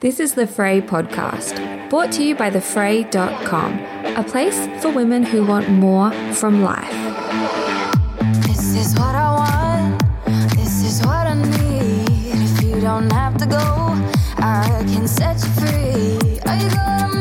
This is the Frae podcast, brought to you by thefrae.com, a place for women who want more from life. This is what I want. This is what I need. If you don't have to go, I can set you free. Are you gonna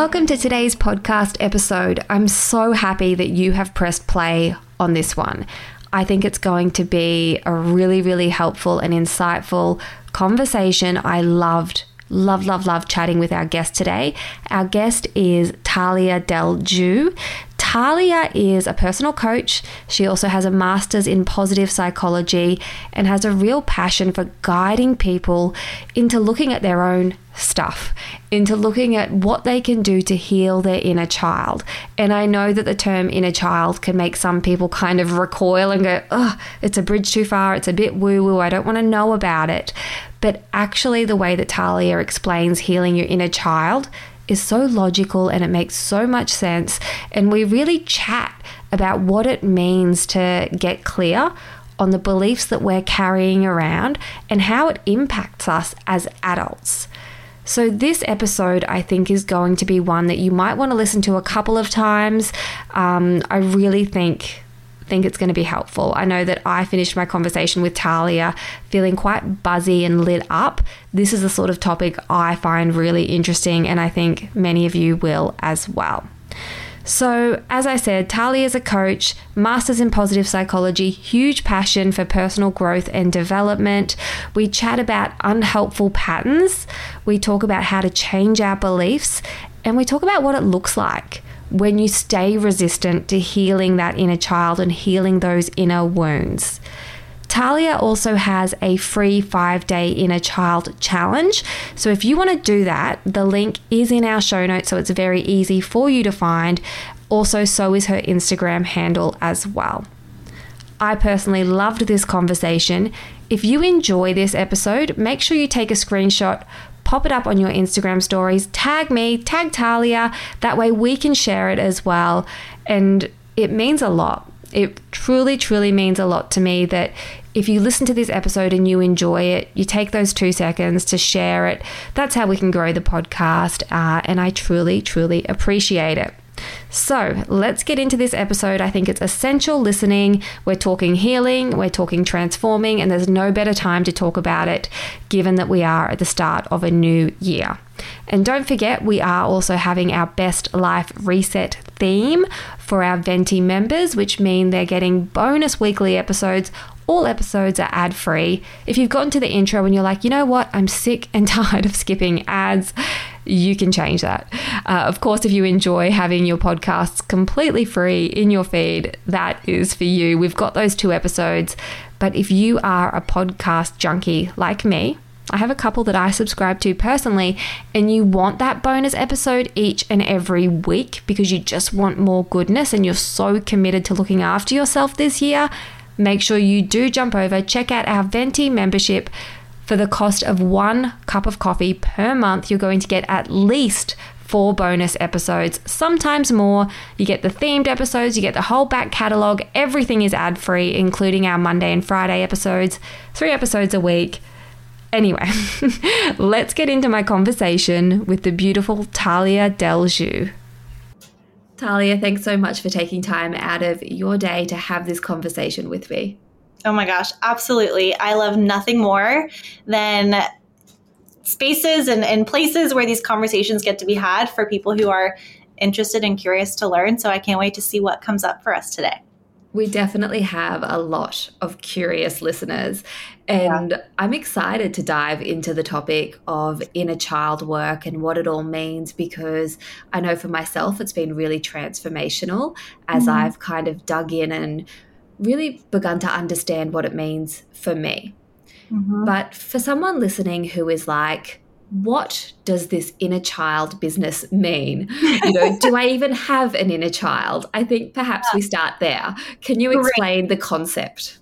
Welcome to today's podcast episode. I'm so happy that you have pressed play on this one. I think it's going to be a really, really helpful and insightful conversation. I loved, love, love, love chatting with our guest today. Our guest is Talia Del Ju. Tallia is a personal coach. She also has a master's in positive psychology and has a real passion for guiding people into looking at their own stuff, into looking at what they can do to heal their inner child. And I know that the term inner child can make some people kind of recoil and go, oh, it's a bridge too far, it's a bit woo woo, I don't want to know about it. But actually, the way that Tallia explains healing your inner child is so logical and it makes so much sense. And we really chat about what it means to get clear on the beliefs that we're carrying around and how it impacts us as adults. So, this episode, I think, is going to be one that you might want to listen to a couple of times. Um, I really think think it's going to be helpful. I know that I finished my conversation with Tallia feeling quite buzzy and lit up. This is the sort of topic I find really interesting, and I think many of you will as well. So, as I said, Tallia is a coach, master's in positive psychology, huge passion for personal growth and development. We chat about unhelpful patterns, we talk about how to change our beliefs, and we talk about what it looks like when you stay resistant to healing that inner child and healing those inner wounds. Tallia also has a free five day inner child challenge. So if you want to do that, the link is in our show notes, so it's very easy for you to find. Also, so is her Instagram handle as well. I personally loved this conversation. If you enjoy this episode, make sure you take a screenshot, pop it up on your Instagram stories, tag me, tag Tallia. That way we can share it as well. And it means a lot. It truly, truly means a lot to me that if you listen to this episode and you enjoy it, you take those two seconds to share it. That's how we can grow the podcast. Uh, and I truly, truly appreciate it. So let's get into this episode. I think it's essential listening. We're talking healing, we're talking transforming, and there's no better time to talk about it given that we are at the start of a new year. And don't forget, we are also having our Best Life Reset theme for our Venti members, which mean they're getting bonus weekly episodes all episodes are ad free. If you've gotten to the intro and you're like, you know what, I'm sick and tired of skipping ads, you can change that. Uh, of course, if you enjoy having your podcasts completely free in your feed, that is for you. We've got those two episodes. But if you are a podcast junkie like me, I have a couple that I subscribe to personally, and you want that bonus episode each and every week because you just want more goodness and you're so committed to looking after yourself this year, make sure you do jump over, check out our Venti membership. For the cost of one cup of coffee per month, you're going to get at least four bonus episodes, sometimes more. You get the themed episodes, you get the whole back catalogue. Everything is ad free, including our Monday and Friday episodes, three episodes a week. Anyway, let's get into my conversation with the beautiful Tallia Deljou. Tallia, thanks so much for taking time out of your day to have this conversation with me. Oh my gosh, absolutely. I love nothing more than spaces and, and places where these conversations get to be had for people who are interested and curious to learn. So I can't wait to see what comes up for us today. We definitely have a lot of curious listeners. And yeah. I'm excited to dive into the topic of inner child work and what it all means because I know for myself it's been really transformational as mm-hmm. I've kind of dug in and really begun to understand what it means for me. Mm-hmm. But for someone listening who is like, what does this inner child business mean? You know, do I even have an inner child? I think perhaps yeah. we start there. Can you explain the concept?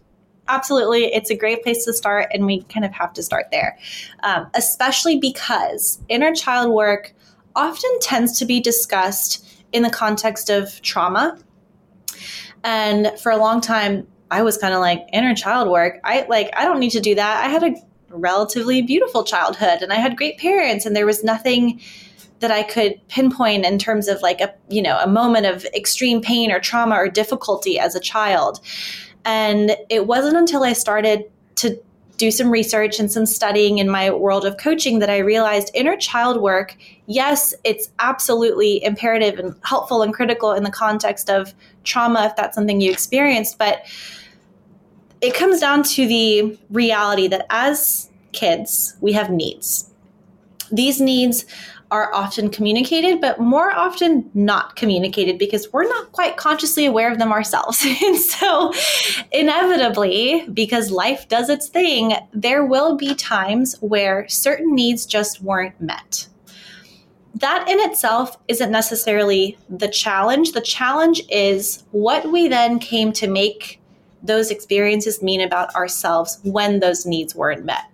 Absolutely. It's a great place to start, and we kind of have to start there, um, especially because inner child work often tends to be discussed in the context of trauma. And for a long time, I was kind of like inner child work. I like I don't need to do that. I had a relatively beautiful childhood and I had great parents and there was nothing that I could pinpoint in terms of like a you know a moment of extreme pain or trauma or difficulty as a child. And it wasn't until I started to do some research and some studying in my world of coaching that I realized inner child work, yes, it's absolutely imperative and helpful and critical in the context of trauma if that's something you experienced, but it comes down to the reality that as kids, we have needs. These needs are often communicated, but more often not communicated because we're not quite consciously aware of them ourselves. and so, inevitably, because life does its thing, there will be times where certain needs just weren't met. That in itself isn't necessarily the challenge. The challenge is what we then came to make those experiences mean about ourselves when those needs weren't met.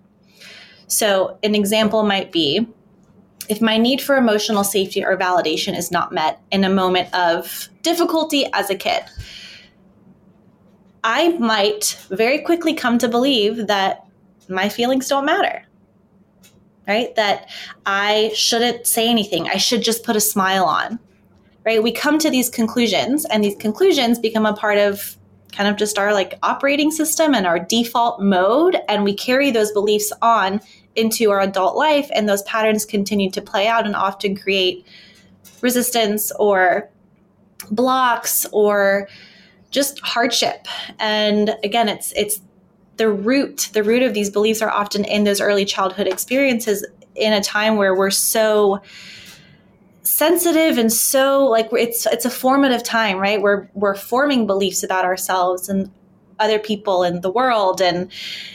So, an example might be if my need for emotional safety or validation is not met in a moment of difficulty as a kid, I might very quickly come to believe that my feelings don't matter. Right? That I shouldn't say anything. I should just put a smile on. Right? We come to these conclusions, and these conclusions become a part of kind of just our like operating system and our default mode and we carry those beliefs on into our adult life and those patterns continue to play out and often create resistance or blocks or just hardship and again it's it's the root the root of these beliefs are often in those early childhood experiences in a time where we're so sensitive and so like it's it's a formative time right? We're we're forming beliefs about ourselves and other people in the world. And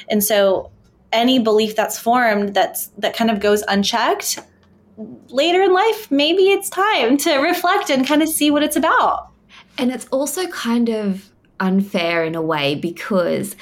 and so any belief that's formed that's that kind of goes unchecked later in life maybe it's time to reflect and kind of see what it's about. And it's also kind of unfair in a way because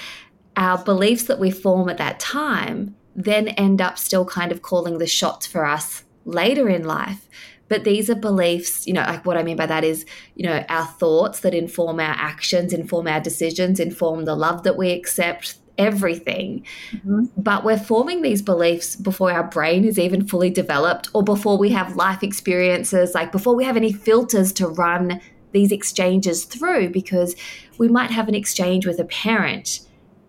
our beliefs that we form at that time then end up still kind of calling the shots for us later in life but these are beliefs, you know, like what I mean by that is, you know, our thoughts that inform our actions, inform our decisions, inform the love that we accept, everything. Mm-hmm. But we're forming these beliefs before our brain is even fully developed or before we have life experiences, like before we have any filters to run these exchanges through, because we might have an exchange with a parent.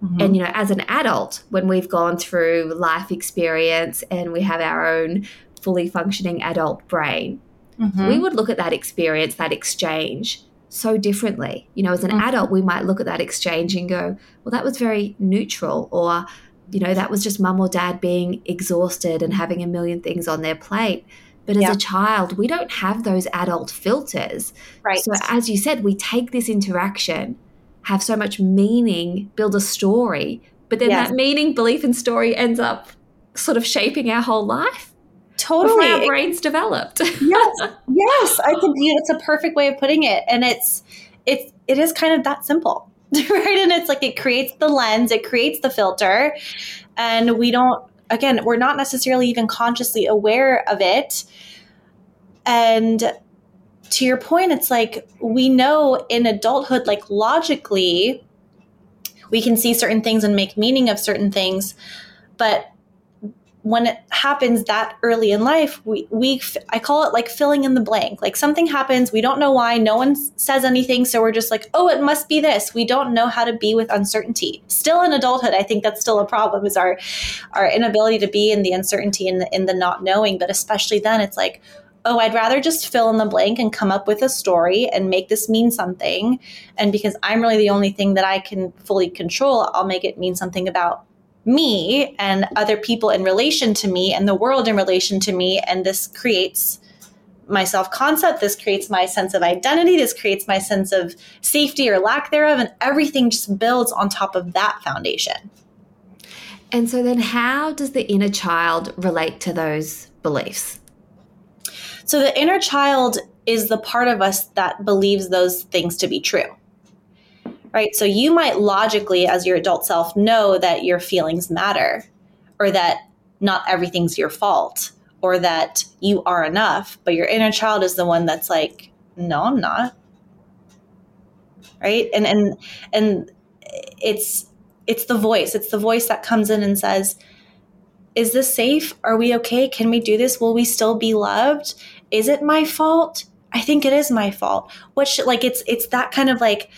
Mm-hmm. And, you know, as an adult, when we've gone through life experience and we have our own fully functioning adult brain, mm-hmm. we would look at that experience, that exchange, so differently. You know, as an mm-hmm. adult, we might look at that exchange and go, well, that was very neutral, or, you know, that was just mum or dad being exhausted and having a million things on their plate. But as yeah. a child, we don't have those adult filters. Right. So, as you said, we take this interaction, have so much meaning, build a story, but then yes. that meaning, belief, and story ends up sort of shaping our whole life totally our brains developed. yes, yes, I think it's a perfect way of putting it, and it's it's it is kind of that simple, right? And it's like it creates the lens, it creates the filter, and we don't. Again, we're not necessarily even consciously aware of it, and to your point, it's like we know in adulthood, like logically, we can see certain things and make meaning of certain things, but when it happens that early in life, we, we I call it like filling in the blank. Like something happens, we don't know why, no one says anything, so we're just like, oh, it must be this. We don't know how to be with uncertainty. Still in adulthood, I think that's still a problem is our our inability to be in the uncertainty and the, in the not knowing. But especially then, it's like, oh, I'd rather just fill in the blank and come up with a story and make this mean something. And because I'm really the only thing that I can fully control, I'll make it mean something about me and other people in relation to me and the world in relation to me. And this creates my self concept. This creates my sense of identity. This creates my sense of safety or lack thereof. And everything just builds on top of that foundation. And so, then how does the inner child relate to those beliefs? So, the inner child is the part of us that believes those things to be true. Right. So, you might logically, as your adult self, know that your feelings matter or that not everything's your fault or that you are enough, but your inner child is the one that's like, no, I'm not. Right? And and and it's it's the voice. It's the voice that comes in and says, is this safe? Are we okay? Can we do this? Will we still be loved? Is it my fault? I think it is my fault. What should like it's it's that kind of like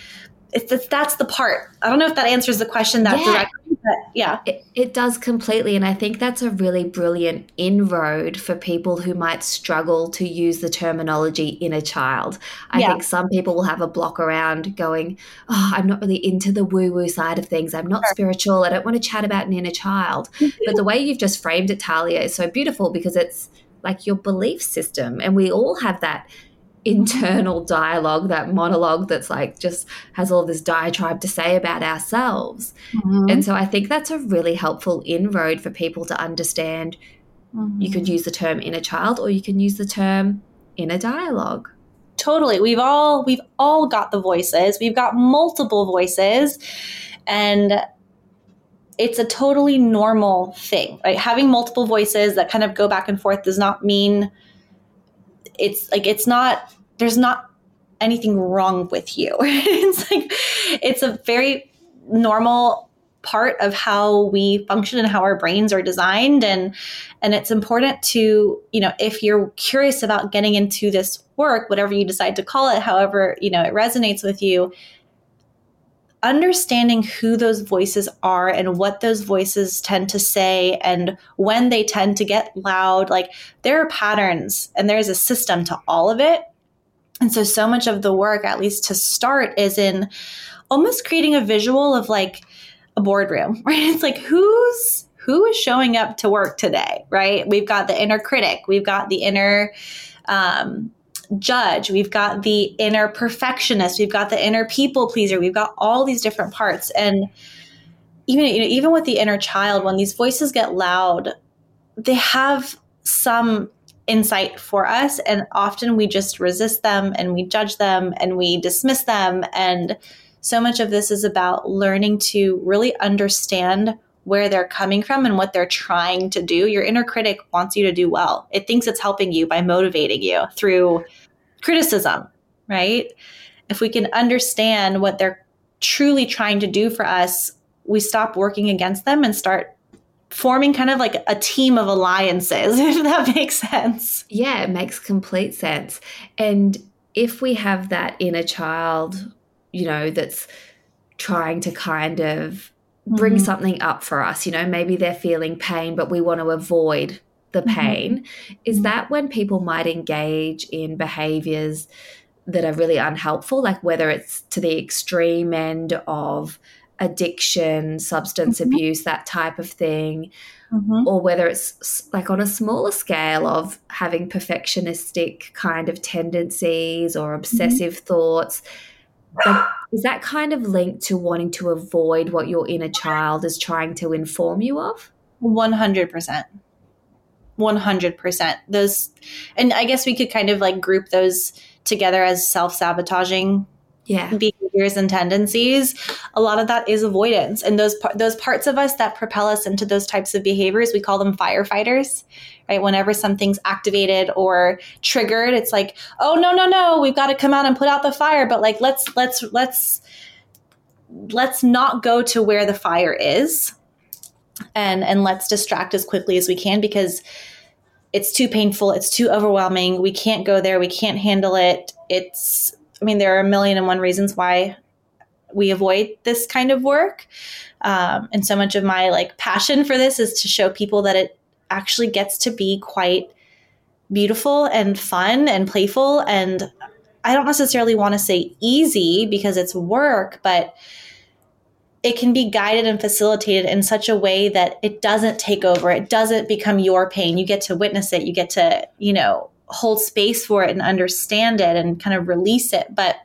it's, that's the part. I don't know if that answers the question that yeah. directly, but yeah. It, it does completely. And I think that's a really brilliant inroad for people who might struggle to use the terminology inner child. I yeah. think some people will have a block around going, Oh, I'm not really into the woo woo side of things. I'm not sure. spiritual. I don't want to chat about an inner child. but the way you've just framed it, Tallia, is so beautiful because it's like your belief system. And we all have that internal dialogue, that monologue that's like just has all this diatribe to say about ourselves. Mm-hmm. And so I think that's a really helpful inroad for people to understand. Mm-hmm. You could use the term inner child or you can use the term inner dialogue. Totally. We've all we've all got the voices. We've got multiple voices and it's a totally normal thing. Right? Having multiple voices that kind of go back and forth does not mean it's like it's not there's not anything wrong with you. it's like it's a very normal part of how we function and how our brains are designed and and it's important to you know if you're curious about getting into this work whatever you decide to call it however you know it resonates with you understanding who those voices are and what those voices tend to say and when they tend to get loud like there are patterns and there's a system to all of it. And so so much of the work at least to start is in almost creating a visual of like a boardroom right? It's like who's who is showing up to work today right? We've got the inner critic we've got the inner um, judge, we've got the inner perfectionist, we've got the inner people pleaser, we've got all these different parts. And even you know, even with the inner child, when these voices get loud, they have some insight for us and often we just resist them and we judge them and we dismiss them and so much of this is about learning to really understand where they're coming from and what they're trying to do. Your inner critic wants you to do well. It thinks it's helping you by motivating you through criticism, right? If we can understand what they're truly trying to do for us, we stop working against them and start forming kind of like a team of alliances, if that makes sense. Yeah, it makes complete sense. And if we have that inner child, you know, that's trying to kind of bring mm-hmm. something up for us. You know, maybe they're feeling pain, but we want to avoid the mm-hmm. pain. Mm-hmm. Is that when people might engage in behaviors that are really unhelpful, like whether it's to the extreme end of addiction, substance mm-hmm. abuse, that type of thing? Mm-hmm. Or whether it's like on a smaller scale of having perfectionistic kind of tendencies or obsessive thoughts is that kind of linked to wanting to avoid what your inner child is trying to inform you of? 100%. 100%. Those, and I guess we could kind of like group those together as self sabotaging yeah. behaviors and tendencies. A lot of that is avoidance. And those, those parts of us that propel us into those types of behaviors, we call them firefighters right? Whenever something's activated or triggered, it's like, oh no, no, no, we've got to come out and put out the fire. But like, let's let's let's let's not go to where the fire is, and and let's distract as quickly as we can because it's too painful, it's too overwhelming. We can't go there. We can't handle it. It's I mean, there are a million and one reasons why we avoid this kind of work. Um, and so much of my like passion for this is to show people that it actually gets to be quite beautiful and fun and playful and I don't necessarily want to say easy because it's work, but it can be guided and facilitated in such a way that it doesn't take over. It doesn't become your pain. You get to witness it. You get to, you know, hold space for it and understand it and kind of release it. But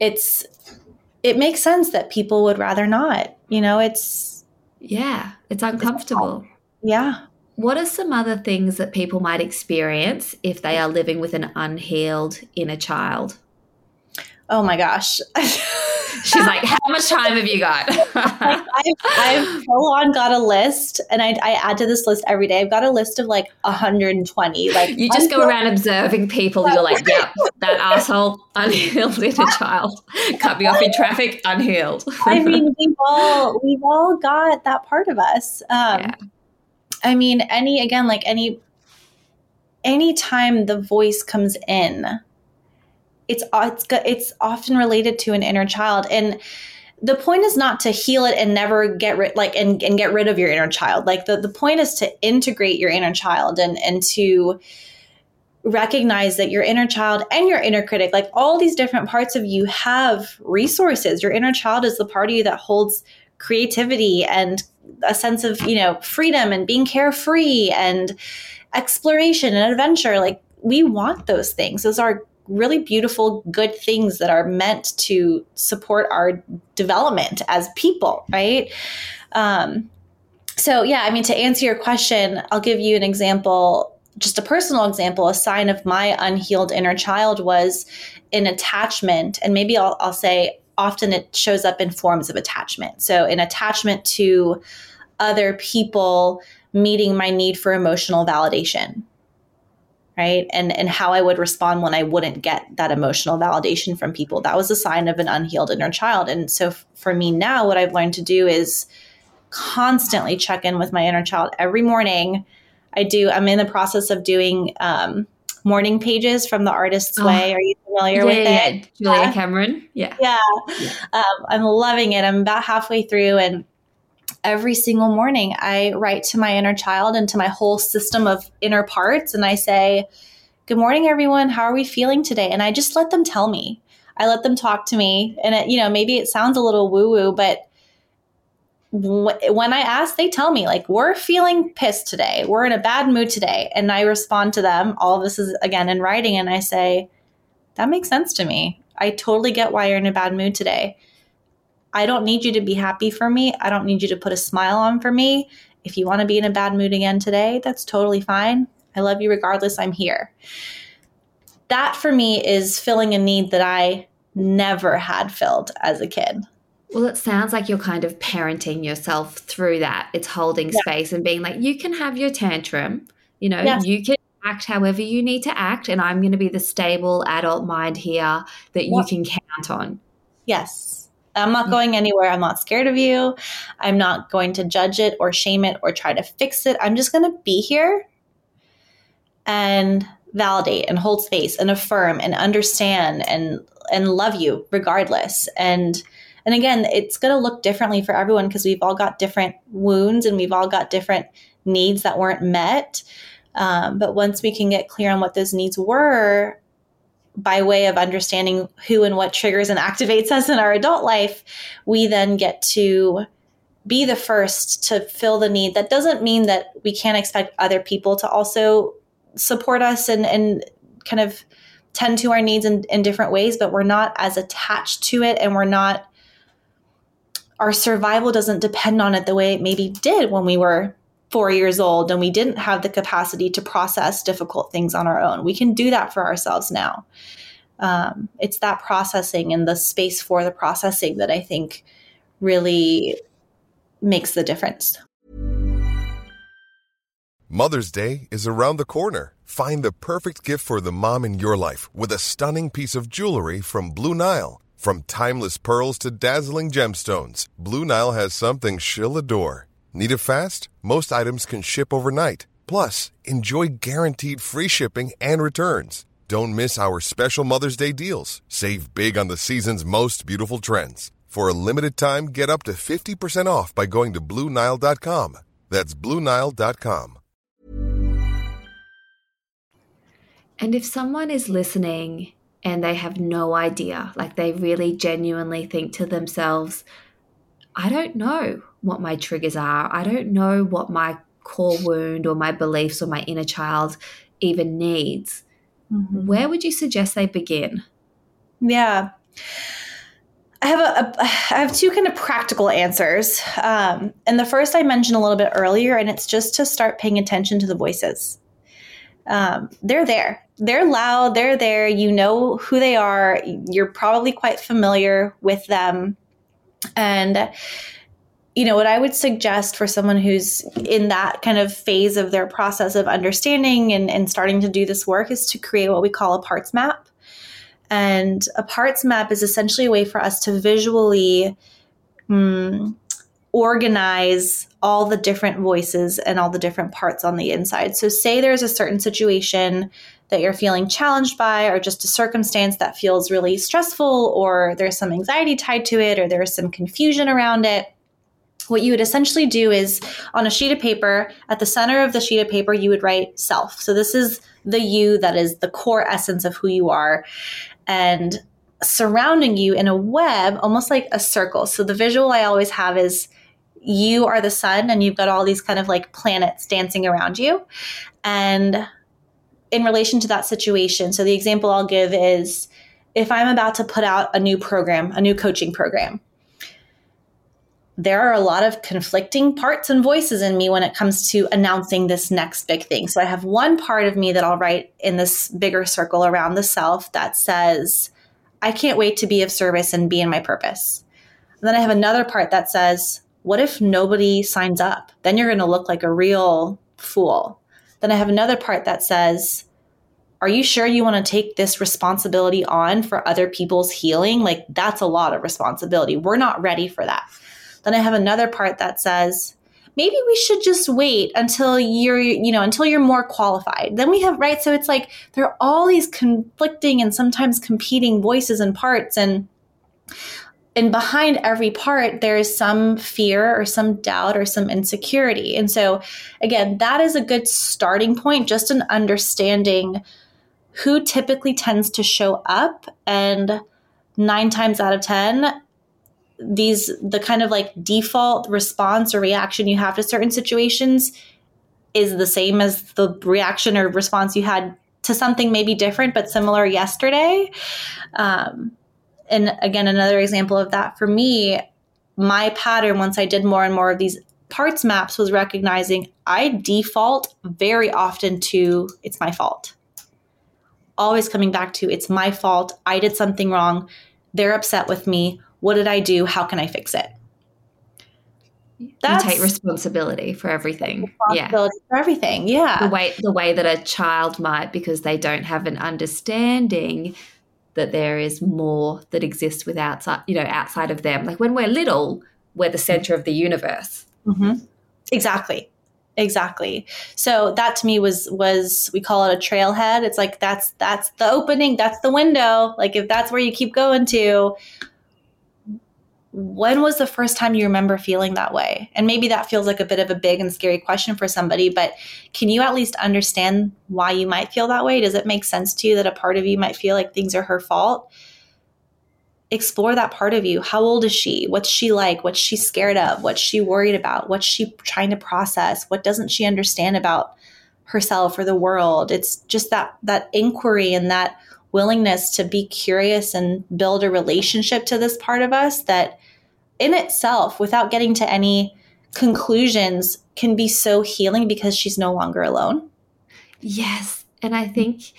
it's, it makes sense that people would rather not. You know, it's, yeah, it's uncomfortable. It's, yeah. What are some other things that people might experience if they are living with an unhealed inner child? Oh my gosh. She's like, How much time have you got? I've, I've full on got a list and I, I add to this list every day. I've got a list of like 120. Like you just go around observing people. You're like, Yep, that asshole, unhealed inner child. Cut me off in traffic, unhealed. I mean, we've all we've all got that part of us. Um, yeah I mean, any again, like any anytime the voice comes in, it's uh, it's it's often related to an inner child. And the point is not to heal it and never get rid like and, and get rid of your inner child. Like the, the point is to integrate your inner child and and to recognize that your inner child and your inner critic like all these different parts of you have resources. Your inner child is the part of you that holds creativity and a sense of you know freedom and being carefree and exploration and adventure. Like we want those things. Those are really beautiful good things that are meant to support our development as people right? Um, so yeah i mean to answer your question i'll give you an example just a personal example. A sign of my unhealed inner child was an attachment and maybe I'll, I'll say often it shows up in forms of attachment. So an attachment to other people meeting my need for emotional validation right? And and how i would respond when i wouldn't get that emotional validation from people. That was a sign of an unhealed inner child. And so f- for me now what i've learned to do is constantly check in with my inner child every morning. I do i'm in the process of doing um, morning pages from the artist's oh, way. Are you familiar yeah, with yeah, it? Julia cameron? Yeah. Yeah, yeah. Um, i'm loving it. I'm about halfway through and every single morning I write to my inner child and to my whole system of inner parts and I say, Good morning, everyone. How are we feeling today? And I just let them tell me. I let them talk to me. And, it, you know, maybe it sounds a little woo woo, but when I ask, they tell me, like, we're feeling pissed today. We're in a bad mood today. And I respond to them. All this is, again, in writing. And I say, that makes sense to me. I totally get why you're in a bad mood today. I don't need you to be happy for me. I don't need you to put a smile on for me. If you want to be in a bad mood again today, that's totally fine. I love you regardless. I'm here. That for me is filling a need that I never had filled as a kid. Well, it sounds like you're kind of parenting yourself through that. It's holding yeah. space and being like, you can have your tantrum. You know, you can act however you need to act. And I'm going to be the stable adult mind here that you can count on. Yes. I'm not going anywhere. I'm not scared of you. I'm not going to judge it or shame it or try to fix it. I'm just going to be here and validate and hold space and affirm and understand and and love you regardless. And and again, it's going to look differently for everyone because we've all got different wounds and we've all got different needs that weren't met. Um, but once we can get clear on what those needs were, by way of understanding who and what triggers and activates us in our adult life, we then get to be the first to fill the need. That doesn't mean that we can't expect other people to also support us and, and kind of tend to our needs in, in different ways, but we're not as attached to it and we're not, our survival doesn't depend on it the way it maybe did when we were four years old and we didn't have the capacity to process difficult things on our own. We can do that for ourselves now. Um, it's that processing and the space for the processing that I think really makes the difference. Mother's Day is around the corner. Find the perfect gift for the mom in your life with a stunning piece of jewelry from Blue Nile. From timeless pearls to dazzling gemstones, Blue Nile has something she'll adore. Need it fast? Most items can ship overnight. Plus, enjoy guaranteed free shipping and returns. Don't miss our special Mother's Day deals. Save big on the season's most beautiful trends. For a limited time, get up to 50% off by going to Bluenile.com. That's Bluenile.com. And if someone is listening and they have no idea, like they really genuinely think to themselves, I don't know what my triggers are. I don't know what my core wound or my beliefs or my inner child even needs. Mm-hmm. Where would you suggest they begin? Yeah. I have a, a I have two kind of practical answers. Um, and the first I mentioned a little bit earlier, and it's just to start paying attention to the voices. Um, they're there. They're loud. They're there. You know who they are. You're probably quite familiar with them. And you know, what I would suggest for someone who's in that kind of phase of their process of understanding and, and starting to do this work is to create what we call a parts map. And a parts map is essentially a way for us to visually um, organize all the different voices and all the different parts on the inside. So, say there's a certain situation that you're feeling challenged by, or just a circumstance that feels really stressful, or there's some anxiety tied to it, or there's some confusion around it what you would essentially do is on a sheet of paper, at the center of the sheet of paper, you would write self. So this is the you that is the core essence of who you are. And surrounding you in a web, almost like a circle. So the visual I always have is you are the sun and you've got all these kind of like planets dancing around you. And in relation to that situation, so the example I'll give is if I'm about to put out a new program, a new coaching program, there are a lot of conflicting parts and voices in me when it comes to announcing this next big thing. So I have one part of me that I'll write in this bigger circle around the self that says, I can't wait to be of service and be in my purpose. And then I have another part that says, what if nobody signs up? Then you're going to look like a real fool. Then I have another part that says, are you sure you want to take this responsibility on for other people's healing? Like, that's a lot of responsibility. We're not ready for that. Then I have another part that says, maybe we should just wait until you're you know until you're more qualified. Then we have right so it's like there are all these conflicting and sometimes competing voices and parts and and behind every part there is some fear or some doubt or some insecurity. And so again that is a good starting point just an understanding who typically tends to show up and nine times out of ten these the kind of like default response or reaction you have to certain situations is the same as the reaction or response you had to something maybe different but similar yesterday. Um, and again another example of that for me my pattern once i did more and more of these parts maps was recognizing i default very often to it's my fault. Always coming back to it's my fault. I did something wrong. They're upset with me what did I do? How can I fix it? That's you take responsibility for everything. Responsibility yeah. for everything. Yeah. The way the way that a child might because they don't have an understanding that there is more that exists with outside, you know, outside of them. Like when we're little, we're the center of the universe. Mm-hmm. Exactly. Exactly. So that to me was was we call it a trailhead. It's like that's that's the opening, that's the window. Like if that's where you keep going to, when was the first time you remember feeling that way? And maybe that feels like a bit of a big and scary question for somebody, but can you at least understand why you might feel that way? Does it make sense to you that a part of you might feel like things are her fault? Explore that part of you. How old is she? What's she like? What's she scared of? What's she worried about? What's she trying to process? What doesn't she understand about herself or the world? It's just that that inquiry and that willingness to be curious and build a relationship to this part of us that in itself without getting to any conclusions can be so healing because she's no longer alone. Yes. And I think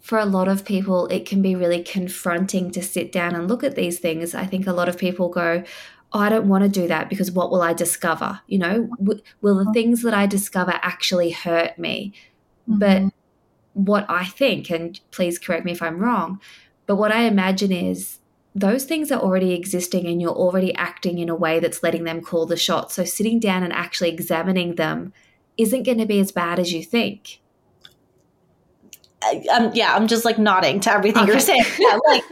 for a lot of people, it can be really confronting to sit down and look at these things. I think a lot of people go, oh, I don't want to do that because what will I discover? You know, w- will the things that I discover actually hurt me? Mm-hmm. But what I think, and please correct me if I'm wrong, but what I imagine is those things are already existing and you're already acting in a way that's letting them call the shot. So sitting down and actually examining them isn't going to be as bad as you think. Um, yeah, I'm just like nodding to everything okay. you're saying. Yeah, like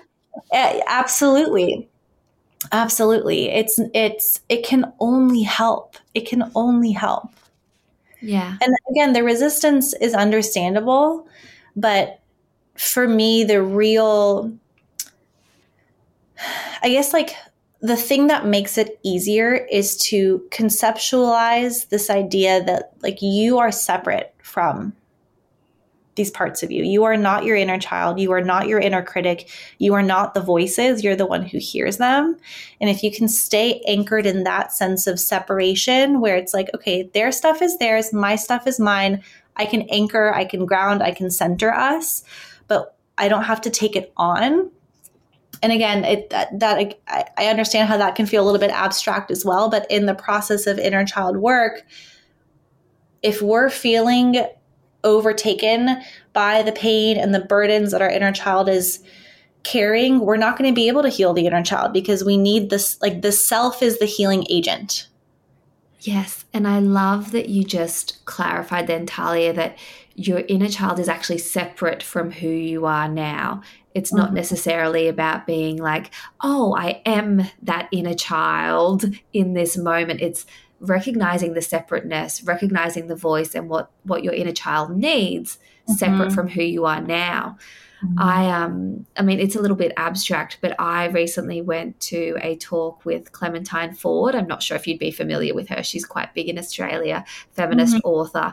absolutely, absolutely. It's it's it can only help. It can only help. Yeah. And again, the resistance is understandable, but for me, the real, I guess, like the thing that makes it easier is to conceptualize this idea that like you are separate from these parts of you. You are not your inner child. You are not your inner critic. You are not the voices. You're the one who hears them. And if you can stay anchored in that sense of separation, where it's like, okay, their stuff is theirs, my stuff is mine. I can anchor, I can ground, I can center us, but I don't have to take it on. And again, it, that, that I, I understand how that can feel a little bit abstract as well. But in the process of inner child work, if we're feeling overtaken by the pain and the burdens that our inner child is carrying, we're not going to be able to heal the inner child because we need this like the self is the healing agent. Yes. And I love that you just clarified then, Tallia, that your inner child is actually separate from who you are now. It's not mm-hmm. necessarily about being like, oh, I am that inner child in this moment. It's recognizing the separateness, recognizing the voice and what what your inner child needs mm-hmm. separate from who you are now. Mm-hmm. I um I mean it's a little bit abstract, but I recently went to a talk with Clementine Ford. I'm not sure if you'd be familiar with her. She's quite big in Australia, feminist mm-hmm. author.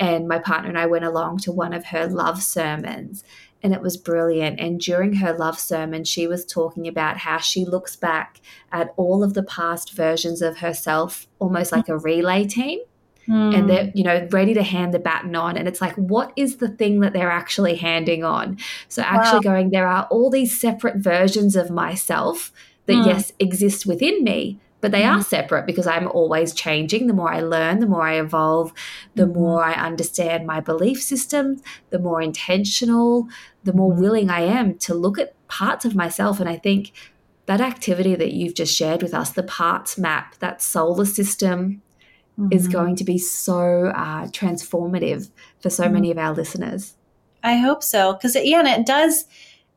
And my partner and I went along to one of her love sermons and it was brilliant. And during her love sermon, she was talking about how she looks back at all of the past versions of herself, almost like a relay team. Mm. And they're, you know, ready to hand the baton on. And it's like, what is the thing that they're actually handing on? So, actually wow. going, there are all these separate versions of myself that, mm. yes, exist within me, but they are separate because I'm always changing. The more I learn, the more I evolve, the mm-hmm. more I understand my belief systems, the more intentional, the more mm-hmm. willing I am to look at parts of myself. And I think that activity that you've just shared with us, the parts map, that solar system, mm-hmm. is going to be so uh, transformative for so many mm-hmm. of our listeners. I hope so. Because, yeah, and it does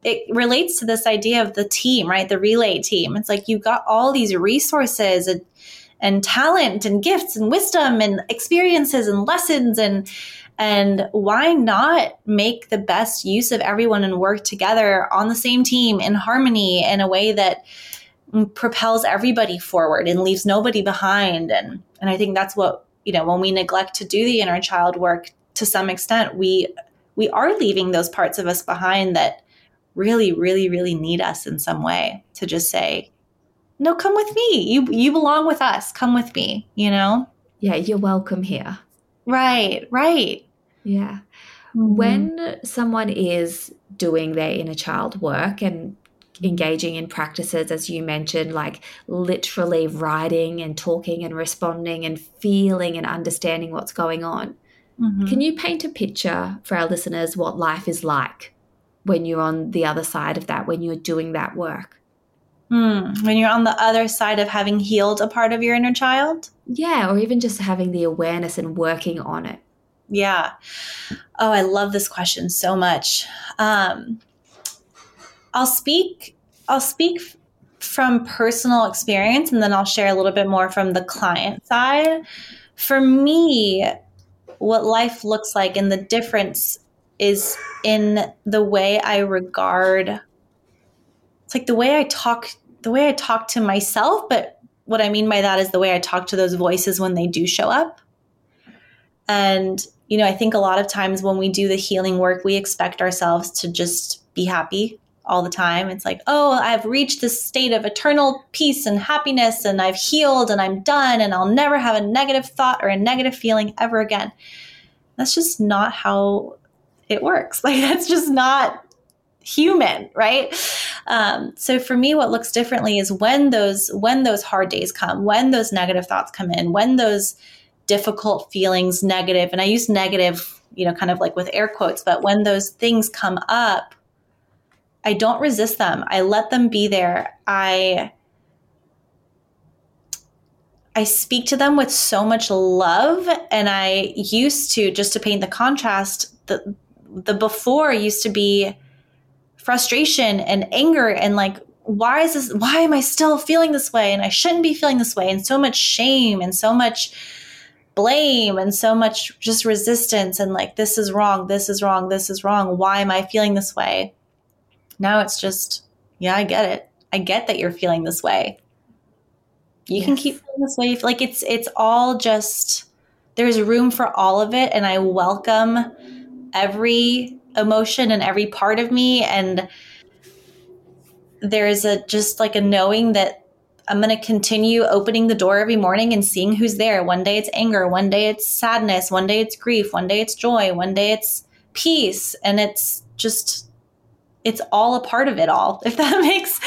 it relates to this idea of the team, right? The relay team. It's like you've got all these resources and, and talent and gifts and wisdom and experiences and lessons and and why not make the best use of everyone and work together on the same team in harmony in a way that propels everybody forward and leaves nobody behind and and I think that's what you know when we neglect to do the inner child work to some extent we we are leaving those parts of us behind that really, really, really need us in some way to just say, no, come with me. You you belong with us. Come with me, you know? Yeah, you're welcome here. Right, right. Yeah. Mm-hmm. When someone is doing their inner child work and engaging in practices, as you mentioned, like literally writing and talking and responding and feeling and understanding what's going on, mm-hmm. can you paint a picture for our listeners what life is like when you're on the other side of that, when you're doing that work. Mm, when you're on the other side of having healed a part of your inner child? Yeah, or even just having the awareness and working on it. Yeah. Oh, I love this question so much. Um, I'll speak. I'll speak from personal experience, and then I'll share a little bit more from the client side. For me, what life looks like and the difference is in the way I regard it's like the way I talk the way I talk to myself, but what I mean by that is the way I talk to those voices when they do show up. And you know, I think a lot of times when we do the healing work, we expect ourselves to just be happy all the time. It's like, oh, I've reached this state of eternal peace and happiness, and I've healed and I'm done, and I'll never have a negative thought or a negative feeling ever again. That's just not how it works. Like that's just not human right um, so for me what looks differently is when those when those hard days come when those negative thoughts come in when those difficult feelings negative and i use negative you know kind of like with air quotes but when those things come up i don't resist them. I let them be there. I I speak to them with so much love and I used to just to paint the contrast the the before used to be frustration and anger and like why is this why am i still feeling this way? And i shouldn't be feeling this way. And so much shame and so much blame and so much just resistance and like this is wrong this is wrong this is wrong. Why am i feeling this way now it's just yeah i get it i get that you're feeling this way you yes. can keep feeling this way like it's it's all just there's room for all of it and i welcome every emotion and every part of me and there's a just like a knowing that I'm going to continue opening the door every morning and seeing who's there. One day it's anger, one day it's sadness, one day it's grief, one day it's joy, one day it's peace. And it's just, it's all a part of it all, if that makes,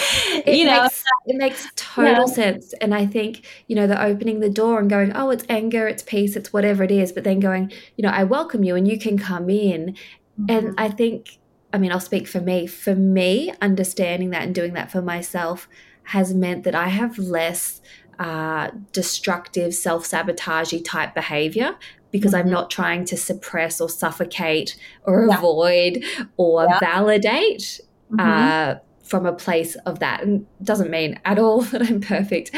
it you know. Makes, it makes total yeah. sense. And I think, you know, the opening the door and going, oh, it's anger, it's peace, it's whatever it is, but then going, you know, I welcome you and you can come in. Mm-hmm. And I think, I mean, I'll speak for me. For me, understanding that and doing that for myself has meant that I have less uh, destructive, self sabotagey type behavior because mm-hmm. I'm not trying to suppress or suffocate or yeah. avoid or yeah. validate. Mm-hmm. Uh, from a place of that. And doesn't mean at all that I'm perfect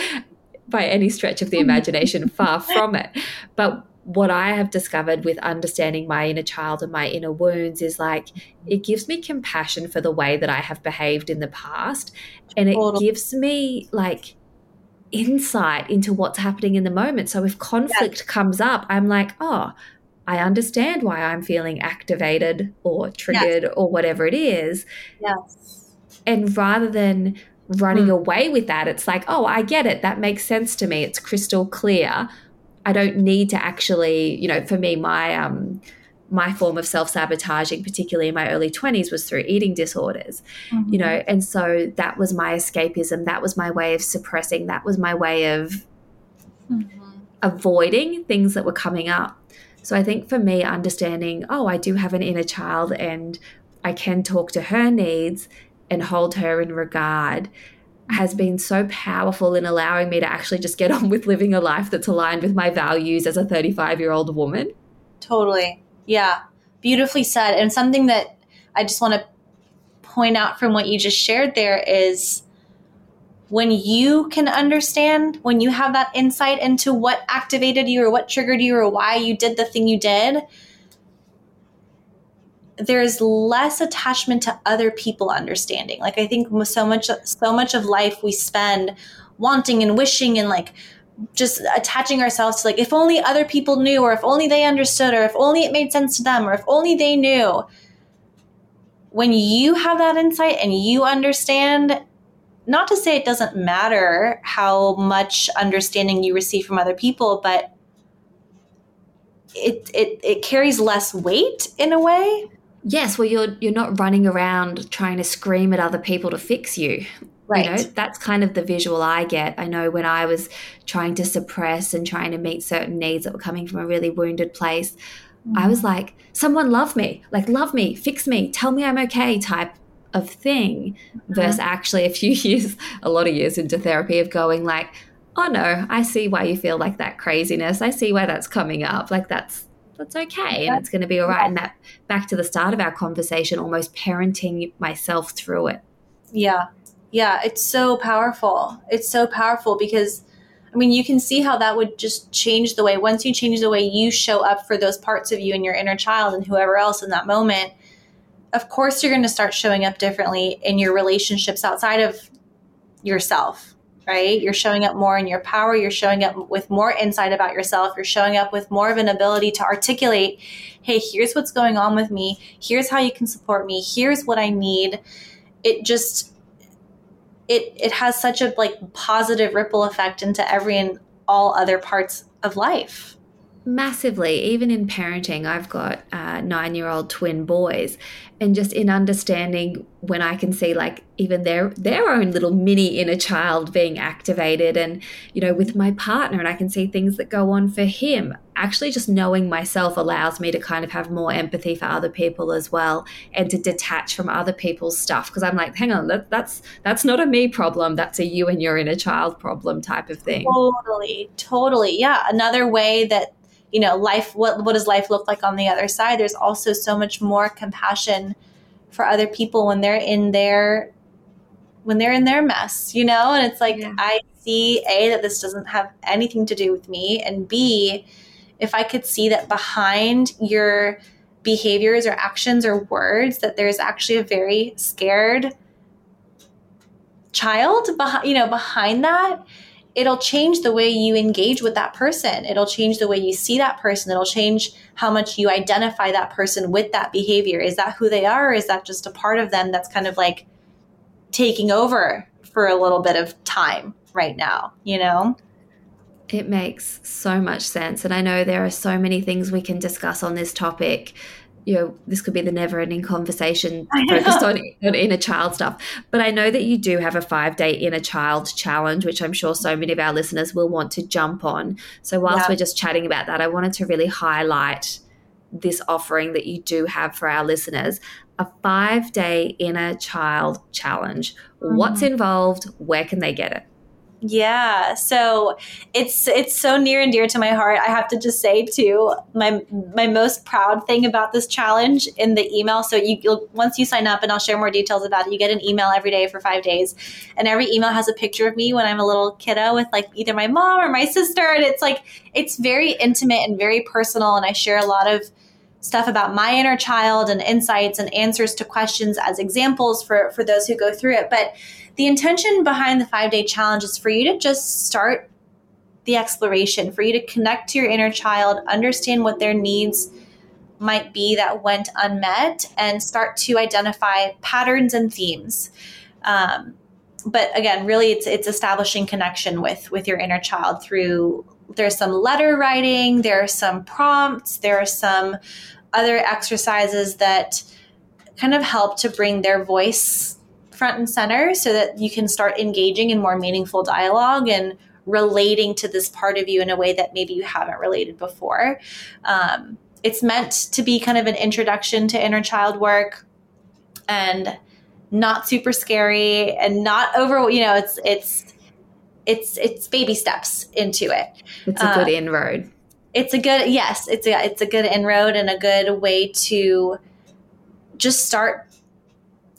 by any stretch of the imagination, far from it. But what I have discovered with understanding my inner child and my inner wounds is like it gives me compassion for the way that I have behaved in the past. And it gives me like insight into what's happening in the moment. So if conflict yes. comes up, I'm like, oh, I understand why I'm feeling activated or triggered yes. or whatever it is. Yes. And rather than running mm. away with that, it's like, oh, I get it. That makes sense to me. It's crystal clear I don't need to actually, you know, for me, my um, my form of self sabotaging, particularly in my early 20s, was through eating disorders, mm-hmm. you know, and so that was my escapism. That was my way of suppressing. That was my way of mm-hmm. avoiding things that were coming up. So I think for me, understanding, oh, I do have an inner child and I can talk to her needs and hold her in regard has been so powerful in allowing me to actually just get on with living a life that's aligned with my values as a 35 year old woman. Totally. Yeah. Beautifully said. And something that I just want to point out from what you just shared there is when you can understand, when you have that insight into what activated you or what triggered you or why you did the thing you did, there's less attachment to other people understanding. Like I think so much so much of life we spend wanting and wishing and like just attaching ourselves to like if only other people knew or if only they understood or if only it made sense to them or if only they knew. When you have that insight and you understand not to say it doesn't matter how much understanding you receive from other people, but it, it, it carries less weight in a way Yes, well, you're you're not running around trying to scream at other people to fix you. Right. You know, that's kind of the visual I get. I know when I was trying to suppress and trying to meet certain needs that were coming from a really wounded place, mm-hmm. I was like, someone love me, like love me, fix me, tell me I'm okay type of thing. Mm-hmm. Versus actually a few years, a lot of years into therapy of going like, oh no, I see why you feel like that craziness. I see why that's coming up. Like that's that's okay and it's going to be all right. And that back to the start of our conversation, almost parenting myself through it. Yeah. Yeah. It's so powerful. It's so powerful because, I mean, you can see how that would just change the way, once you change the way you show up for those parts of you and your inner child and whoever else in that moment, of course, you're going to start showing up differently in your relationships outside of yourself right? You're showing up more in your power. You're showing up with more insight about yourself. You're showing up with more of an ability to articulate, hey, here's what's going on with me. Here's how you can support me. Here's what I need. It just, it, it has such a like positive ripple effect into every and all other parts of life. Massively, even in parenting, I've got uh, nine year old twin boys, and just in understanding when I can see like even their their own little mini inner child being activated and you know with my partner and I can see things that go on for him actually just knowing myself allows me to kind of have more empathy for other people as well and to detach from other people's stuff. Because I'm like hang on that, that's that's not a me problem that's a you and your inner child problem type of thing. Totally totally. Yeah another way that you know life what what does life look like on the other side there's also so much more compassion for other people when they're in their when they're in their mess you know and it's like yeah. i see a that this doesn't have anything to do with me and b if I could see that behind your behaviors or actions or words that there's actually a very scared child behind you know behind that it'll change the way you engage with that person it'll change the way you see that person it'll change how much you identify that person with that behavior is that who they are or is that just a part of them that's kind of like taking over for a little bit of time right now you know it makes so much sense. And I know there are so many things we can discuss on this topic. You know, this could be the never ending conversation focused on, on inner child stuff. But I know that you do have a five day inner child challenge, which I'm sure so many of our listeners will want to jump on. So, whilst yeah. we're just chatting about that, I wanted to really highlight this offering that you do have for our listeners a five day inner child challenge. Mm-hmm. What's involved? Where can they get it? Yeah, so it's it's so near and dear to my heart. I have to just say too, my my most proud thing about this challenge in the email. So you once you sign up, and I'll share more details about it. You get an email every day for five days, and every email has a picture of me when I'm a little kiddo with like either my mom or my sister, and it's like it's very intimate and very personal. And I share a lot of stuff about my inner child and insights and answers to questions as examples for for those who go through it, but the intention behind the five day challenge is for you to just start the exploration, for you to connect to your inner child, understand what their needs might be that went unmet, and start to identify patterns and themes. Um, but again, really, it's it's establishing connection with with your inner child through. There's some letter writing. There are some prompts. There are some other exercises that kind of help to bring their voice front and center so that you can start engaging in more meaningful dialogue and relating to this part of you in a way that maybe you haven't related before. Um, it's meant to be kind of an introduction to inner child work and not super scary and not over, you know, it's, it's, it's, it's baby steps into it. It's a good uh, inroad. It's a good, yes, it's a, it's a good inroad and a good way to just start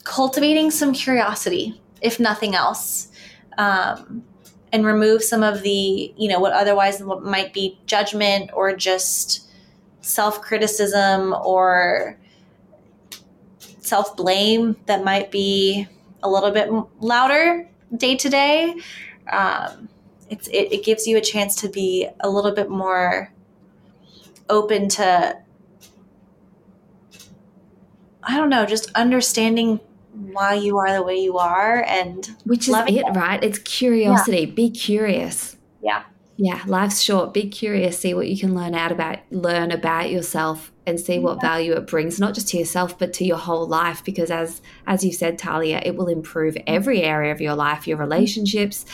cultivating some curiosity, if nothing else, um, and remove some of the, you know, what otherwise might be judgment or just self criticism or self blame that might be a little bit louder day to day. Um, it gives you a chance to be a little bit more open to I don't know, just understanding why you are the way you are and which is it, right? It's curiosity. Yeah. Be curious. Yeah. Yeah, life's short. Be curious. See what you can learn out about learn about yourself and see what value it brings, not just to yourself but to your whole life. Because as as you said, Tallia, it will improve every area of your life, your relationships,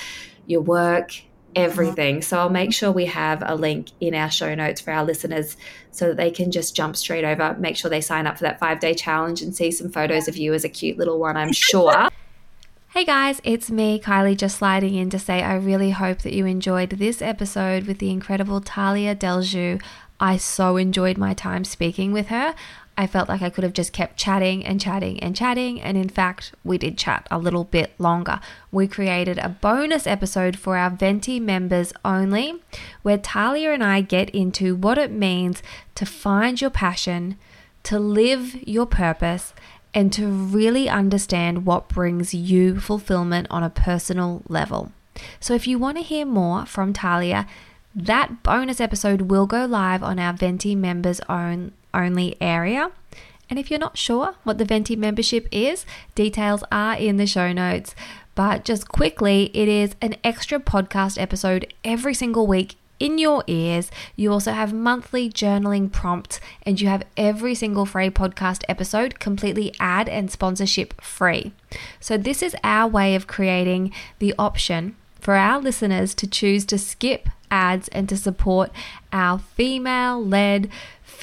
your work, Uh-huh. everything. So I'll make sure we have a link in our show notes for our listeners so that they can just jump straight over, make sure they sign up for that five day challenge and see some photos of you as a cute little one, I'm sure. Hey guys, it's me, Kylie, just sliding in to say I really hope that you enjoyed this episode with the incredible Tallia Deljou. I so enjoyed my time speaking with her. I felt like I could have just kept chatting and chatting and chatting. And in fact, we did chat a little bit longer. We created a bonus episode for our Venti members only, where Tallia and I get into what it means to find your passion, to live your purpose, and to really understand what brings you fulfillment on a personal level. So if you want to hear more from Tallia, that bonus episode will go live on our Venti members own only area. And if you're not sure what the Venti membership is, details are in the show notes. But just quickly, it is an extra podcast episode every single week in your ears. You also have monthly journaling prompts, and you have every single free podcast episode completely ad and sponsorship free. So, this is our way of creating the option for our listeners to choose to skip ads and to support our female led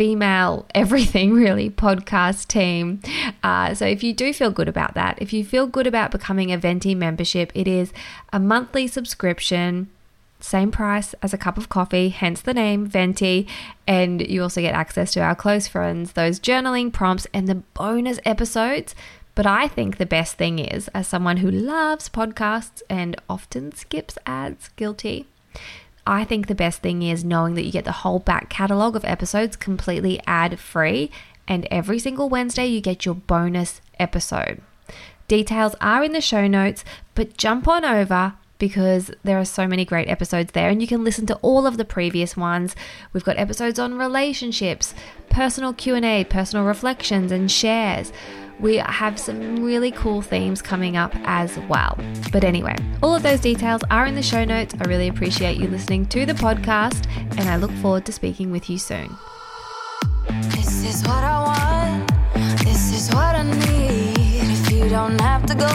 female everything really podcast team. Uh, so if you do feel good about that, if you feel good about becoming a Venti membership, it is a monthly subscription. Same price as a cup of coffee, hence the name Venti. And you also get access to our close friends, those journaling prompts, and the bonus episodes. But I think the best thing is, as someone who loves podcasts and often skips ads, guilty, I think the best thing is knowing that you get the whole back catalogue of episodes completely ad free, and every single Wednesday you get your bonus episode. Details are in the show notes, but jump on over because there are so many great episodes there and you can listen to all of the previous ones. We've got episodes on relationships, personal Q&A, personal reflections and shares. We have some really cool themes coming up as well. But anyway, all of those details are in the show notes. I really appreciate you listening to the podcast and I look forward to speaking with you soon. This is what I want. This is what I need. If you don't have to go,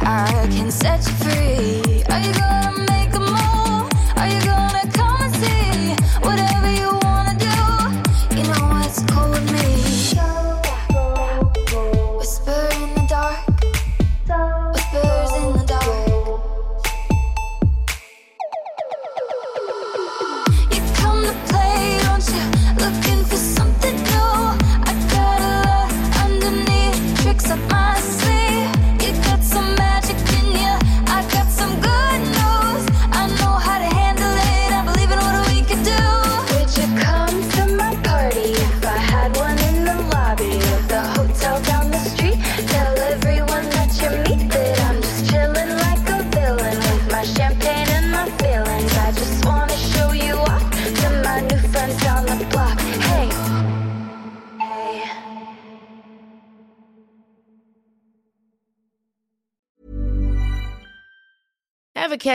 I can set you free. Are you gonna